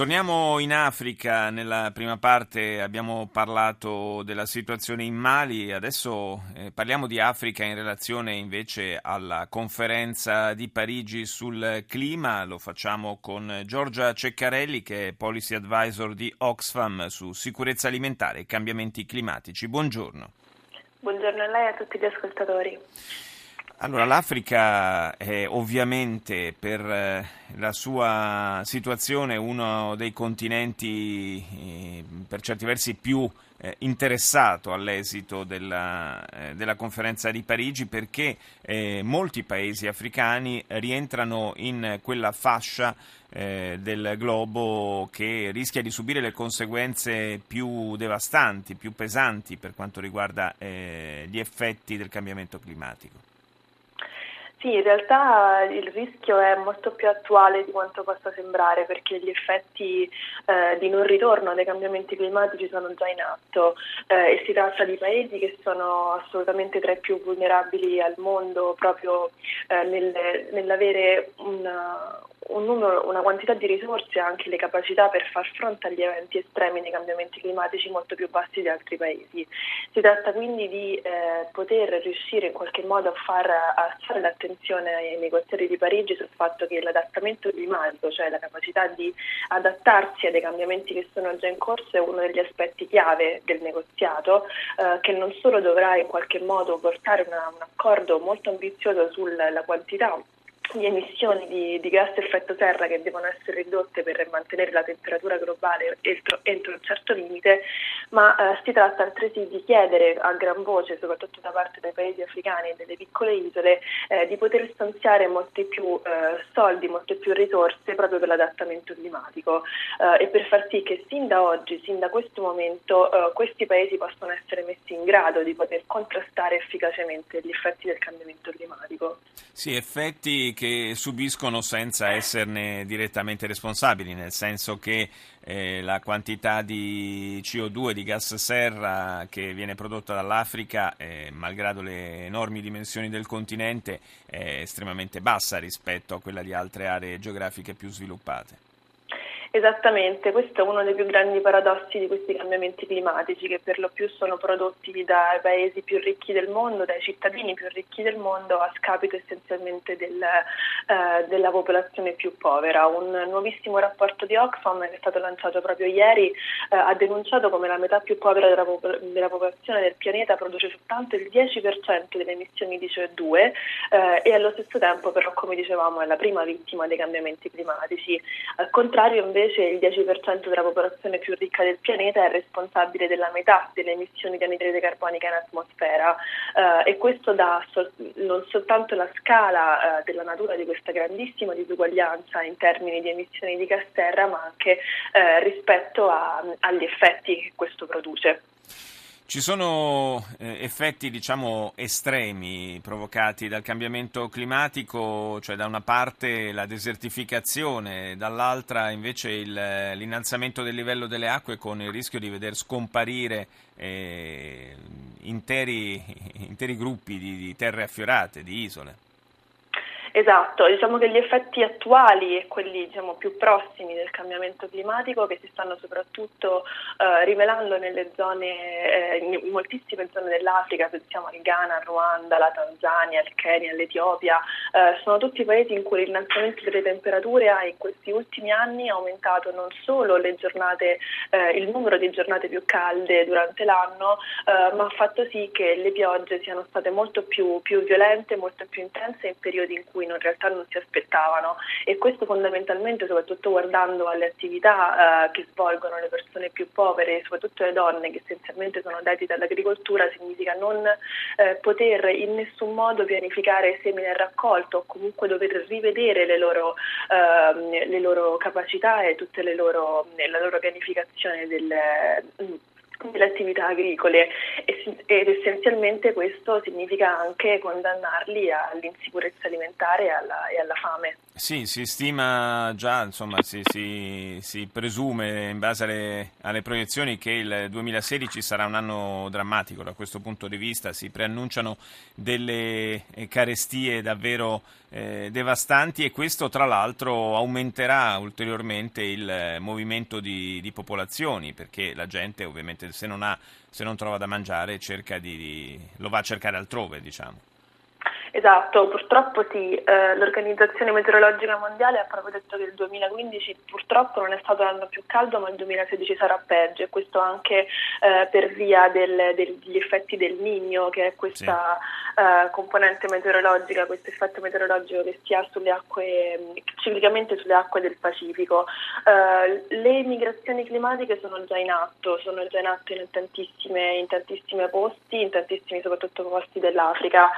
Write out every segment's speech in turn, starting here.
Torniamo in Africa, nella prima parte abbiamo parlato della situazione in Mali, adesso eh, parliamo di Africa in relazione invece alla conferenza di Parigi sul clima, lo facciamo con Giorgia Ceccarelli che è Policy Advisor di Oxfam su sicurezza alimentare e cambiamenti climatici. Buongiorno. Buongiorno a lei e a tutti gli ascoltatori. Allora, l'Africa è ovviamente per eh, la sua situazione uno dei continenti eh, per certi versi più eh, interessato all'esito della, della, conferenza di Parigi perché molti paesi africani rientrano in quella fascia del globo che rischia di subire le conseguenze più devastanti, più pesanti per quanto riguarda gli effetti del cambiamento climatico. Sì, in realtà il rischio è molto più attuale di quanto possa sembrare perché gli effetti eh, di non ritorno dei cambiamenti climatici sono già in atto eh, e si tratta di paesi che sono assolutamente tra i più vulnerabili al mondo proprio eh, nel, nell'avere una, un numero, una quantità di risorse e anche le capacità per far fronte agli eventi estremi dei cambiamenti climatici molto più bassi di altri paesi. Si tratta quindi di eh, poter riuscire in qualche modo a far alzare l'attenzione ai negoziati di Parigi sul fatto che l'adattamento climatico, cioè la capacità di adattarsi ai cambiamenti che sono già in corso, è uno degli aspetti chiave del negoziato, eh, che non solo dovrà in qualche modo portare una, un accordo molto ambizioso sulla quantità di emissioni di, di, gas effetto serra che devono essere ridotte per mantenere la temperatura globale entro, entro un certo limite, ma eh, si tratta altresì di chiedere a gran voce, soprattutto da parte dei paesi africani e delle piccole isole, eh, di poter stanziare molti più eh, soldi, molte più risorse proprio per l'adattamento climatico eh, e per far sì che sin da oggi, sin da questo momento, eh, questi paesi possano essere messi in grado di poter contrastare efficacemente gli effetti del cambiamento climatico. Sì, effetti che subiscono senza esserne direttamente responsabili, nel senso che eh, la quantità di CO2, di gas serra che viene prodotta dall'Africa, eh, malgrado le enormi dimensioni del continente, è estremamente bassa rispetto a quella di altre aree geografiche più sviluppate. Esattamente, questo è uno dei più grandi paradossi di questi cambiamenti climatici che per lo più sono prodotti dai paesi più ricchi del mondo, dai cittadini più ricchi del mondo a scapito essenzialmente del, eh, della popolazione più povera. Un nuovissimo rapporto di Oxfam che è stato lanciato proprio ieri eh, ha denunciato come la metà più povera della, popol- della, popolazione del pianeta produce soltanto il 10% delle emissioni di CO2 eh, e allo stesso tempo però come dicevamo è la prima vittima dei cambiamenti climatici. Al contrario invece il 10% della popolazione più ricca del pianeta è responsabile della metà delle emissioni di anidride carbonica in atmosfera eh, e questo dà sol- non soltanto la scala eh, della natura di questa grandissima disuguaglianza in termini di emissioni di gas serra ma anche eh, rispetto a, agli effetti che questo produce. Ci sono eh, effetti, diciamo, estremi provocati dal cambiamento climatico, cioè da una parte la desertificazione, dall'altra invece il, l'innalzamento del livello delle acque con il rischio di veder scomparire eh, interi, interi, gruppi di, di terre affiorate, di isole. Esatto, diciamo che gli effetti attuali e quelli diciamo, più prossimi del cambiamento climatico che si stanno soprattutto eh, rivelando nelle zone, eh, in moltissime zone dell'Africa, pensiamo al Ghana, al Ruanda, alla Tanzania, al Kenya, all'Etiopia, eh, sono tutti paesi in cui l'innalzamento delle temperature ha in questi ultimi anni aumentato non solo giornate, eh, il numero di giornate più calde durante l'anno, eh, ma ha fatto sì che le piogge siano state molto più, più violente, molto più intense in periodi in cui cui in realtà non si aspettavano. E questo fondamentalmente soprattutto guardando alle attività eh, che svolgono le persone più povere, soprattutto le donne che essenzialmente sono dedite all'agricoltura, significa non eh, poter in nessun modo pianificare semi nel raccolto o comunque dover rivedere le loro, eh, le loro capacità e tutta la loro pianificazione del, delle attività agricole ed essenzialmente questo significa anche condannarli all'insicurezza alimentare e alla, e alla fame. Sì, si stima già, insomma, si, si, si presume in base alle, alle, proiezioni che il 2016 sarà un anno drammatico da questo punto di vista, si preannunciano delle eh, carestie davvero eh, devastanti e questo tra l'altro aumenterà ulteriormente il movimento di, di popolazioni perché la gente ovviamente se non, ha, se non trova da mangiare cerca di, di, lo va a cercare altrove, diciamo. Esatto, purtroppo sì, eh, l'Organizzazione Meteorologica Mondiale ha proprio detto che il 2015 purtroppo non è stato l'anno più caldo, ma il 2016 sarà peggio e questo anche eh, per via del, degli effetti del Nino, che è questa sì. eh, componente meteorologica, questo effetto meteorologico che si ha sulle acque, ciclicamente sulle acque del Pacifico. Eh, le migrazioni climatiche sono già in atto, sono già in atto in tantissime posti, in tantissimi soprattutto posti dell'Africa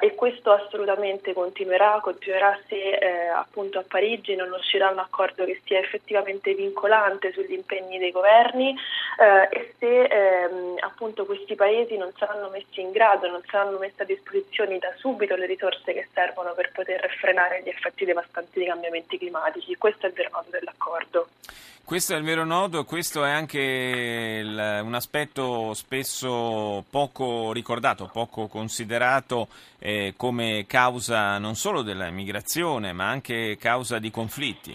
eh, e questo assolutamente continuerà, continuerà se eh, appunto a Parigi non uscirà un accordo che sia effettivamente vincolante sugli impegni dei governi eh, e se ehm, appunto questi paesi non saranno messi in grado, non saranno messe a disposizione da subito le risorse che servono per poter frenare gli effetti devastanti dei cambiamenti climatici. Questo è il vero nodo dell'accordo. Questo è il vero nodo, questo è anche il, un aspetto spesso poco ricordato, poco considerato eh, come causa non solo della migrazione, ma anche causa di conflitti.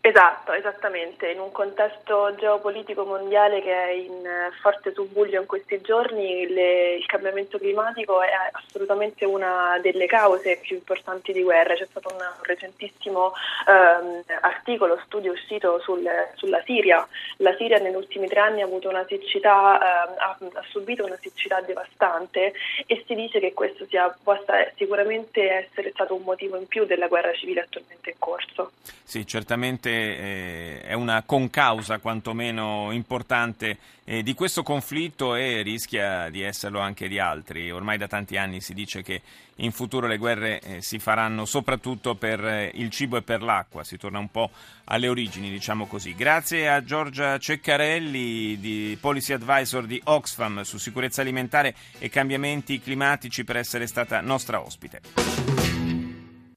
Esatto, esattamente. In un contesto geopolitico mondiale che è in forte subbuglio in questi giorni, le, il cambiamento climatico è assolutamente una delle cause più importanti di guerra. C'è stato un recentissimo ehm, articolo, studio uscito sul, sulla Siria. La Siria negli ultimi tre anni ha, siccità, ehm, ha, ha, subito una siccità devastante e si dice che questo sia, possa sicuramente essere stato un motivo in più della guerra civile attualmente in corso. Sì, certamente eh, è una concausa quantomeno importante eh, di questo conflitto e rischia di esserlo anche di altri. Ormai da tanti anni si dice che in futuro le guerre eh, si faranno soprattutto per eh, il cibo e per l'acqua, si torna un po' alle origini, diciamo così. Grazie a Giorgia Ceccarelli, di Policy Advisor di Oxfam su sicurezza alimentare e cambiamenti climatici per essere stata nostra ospite.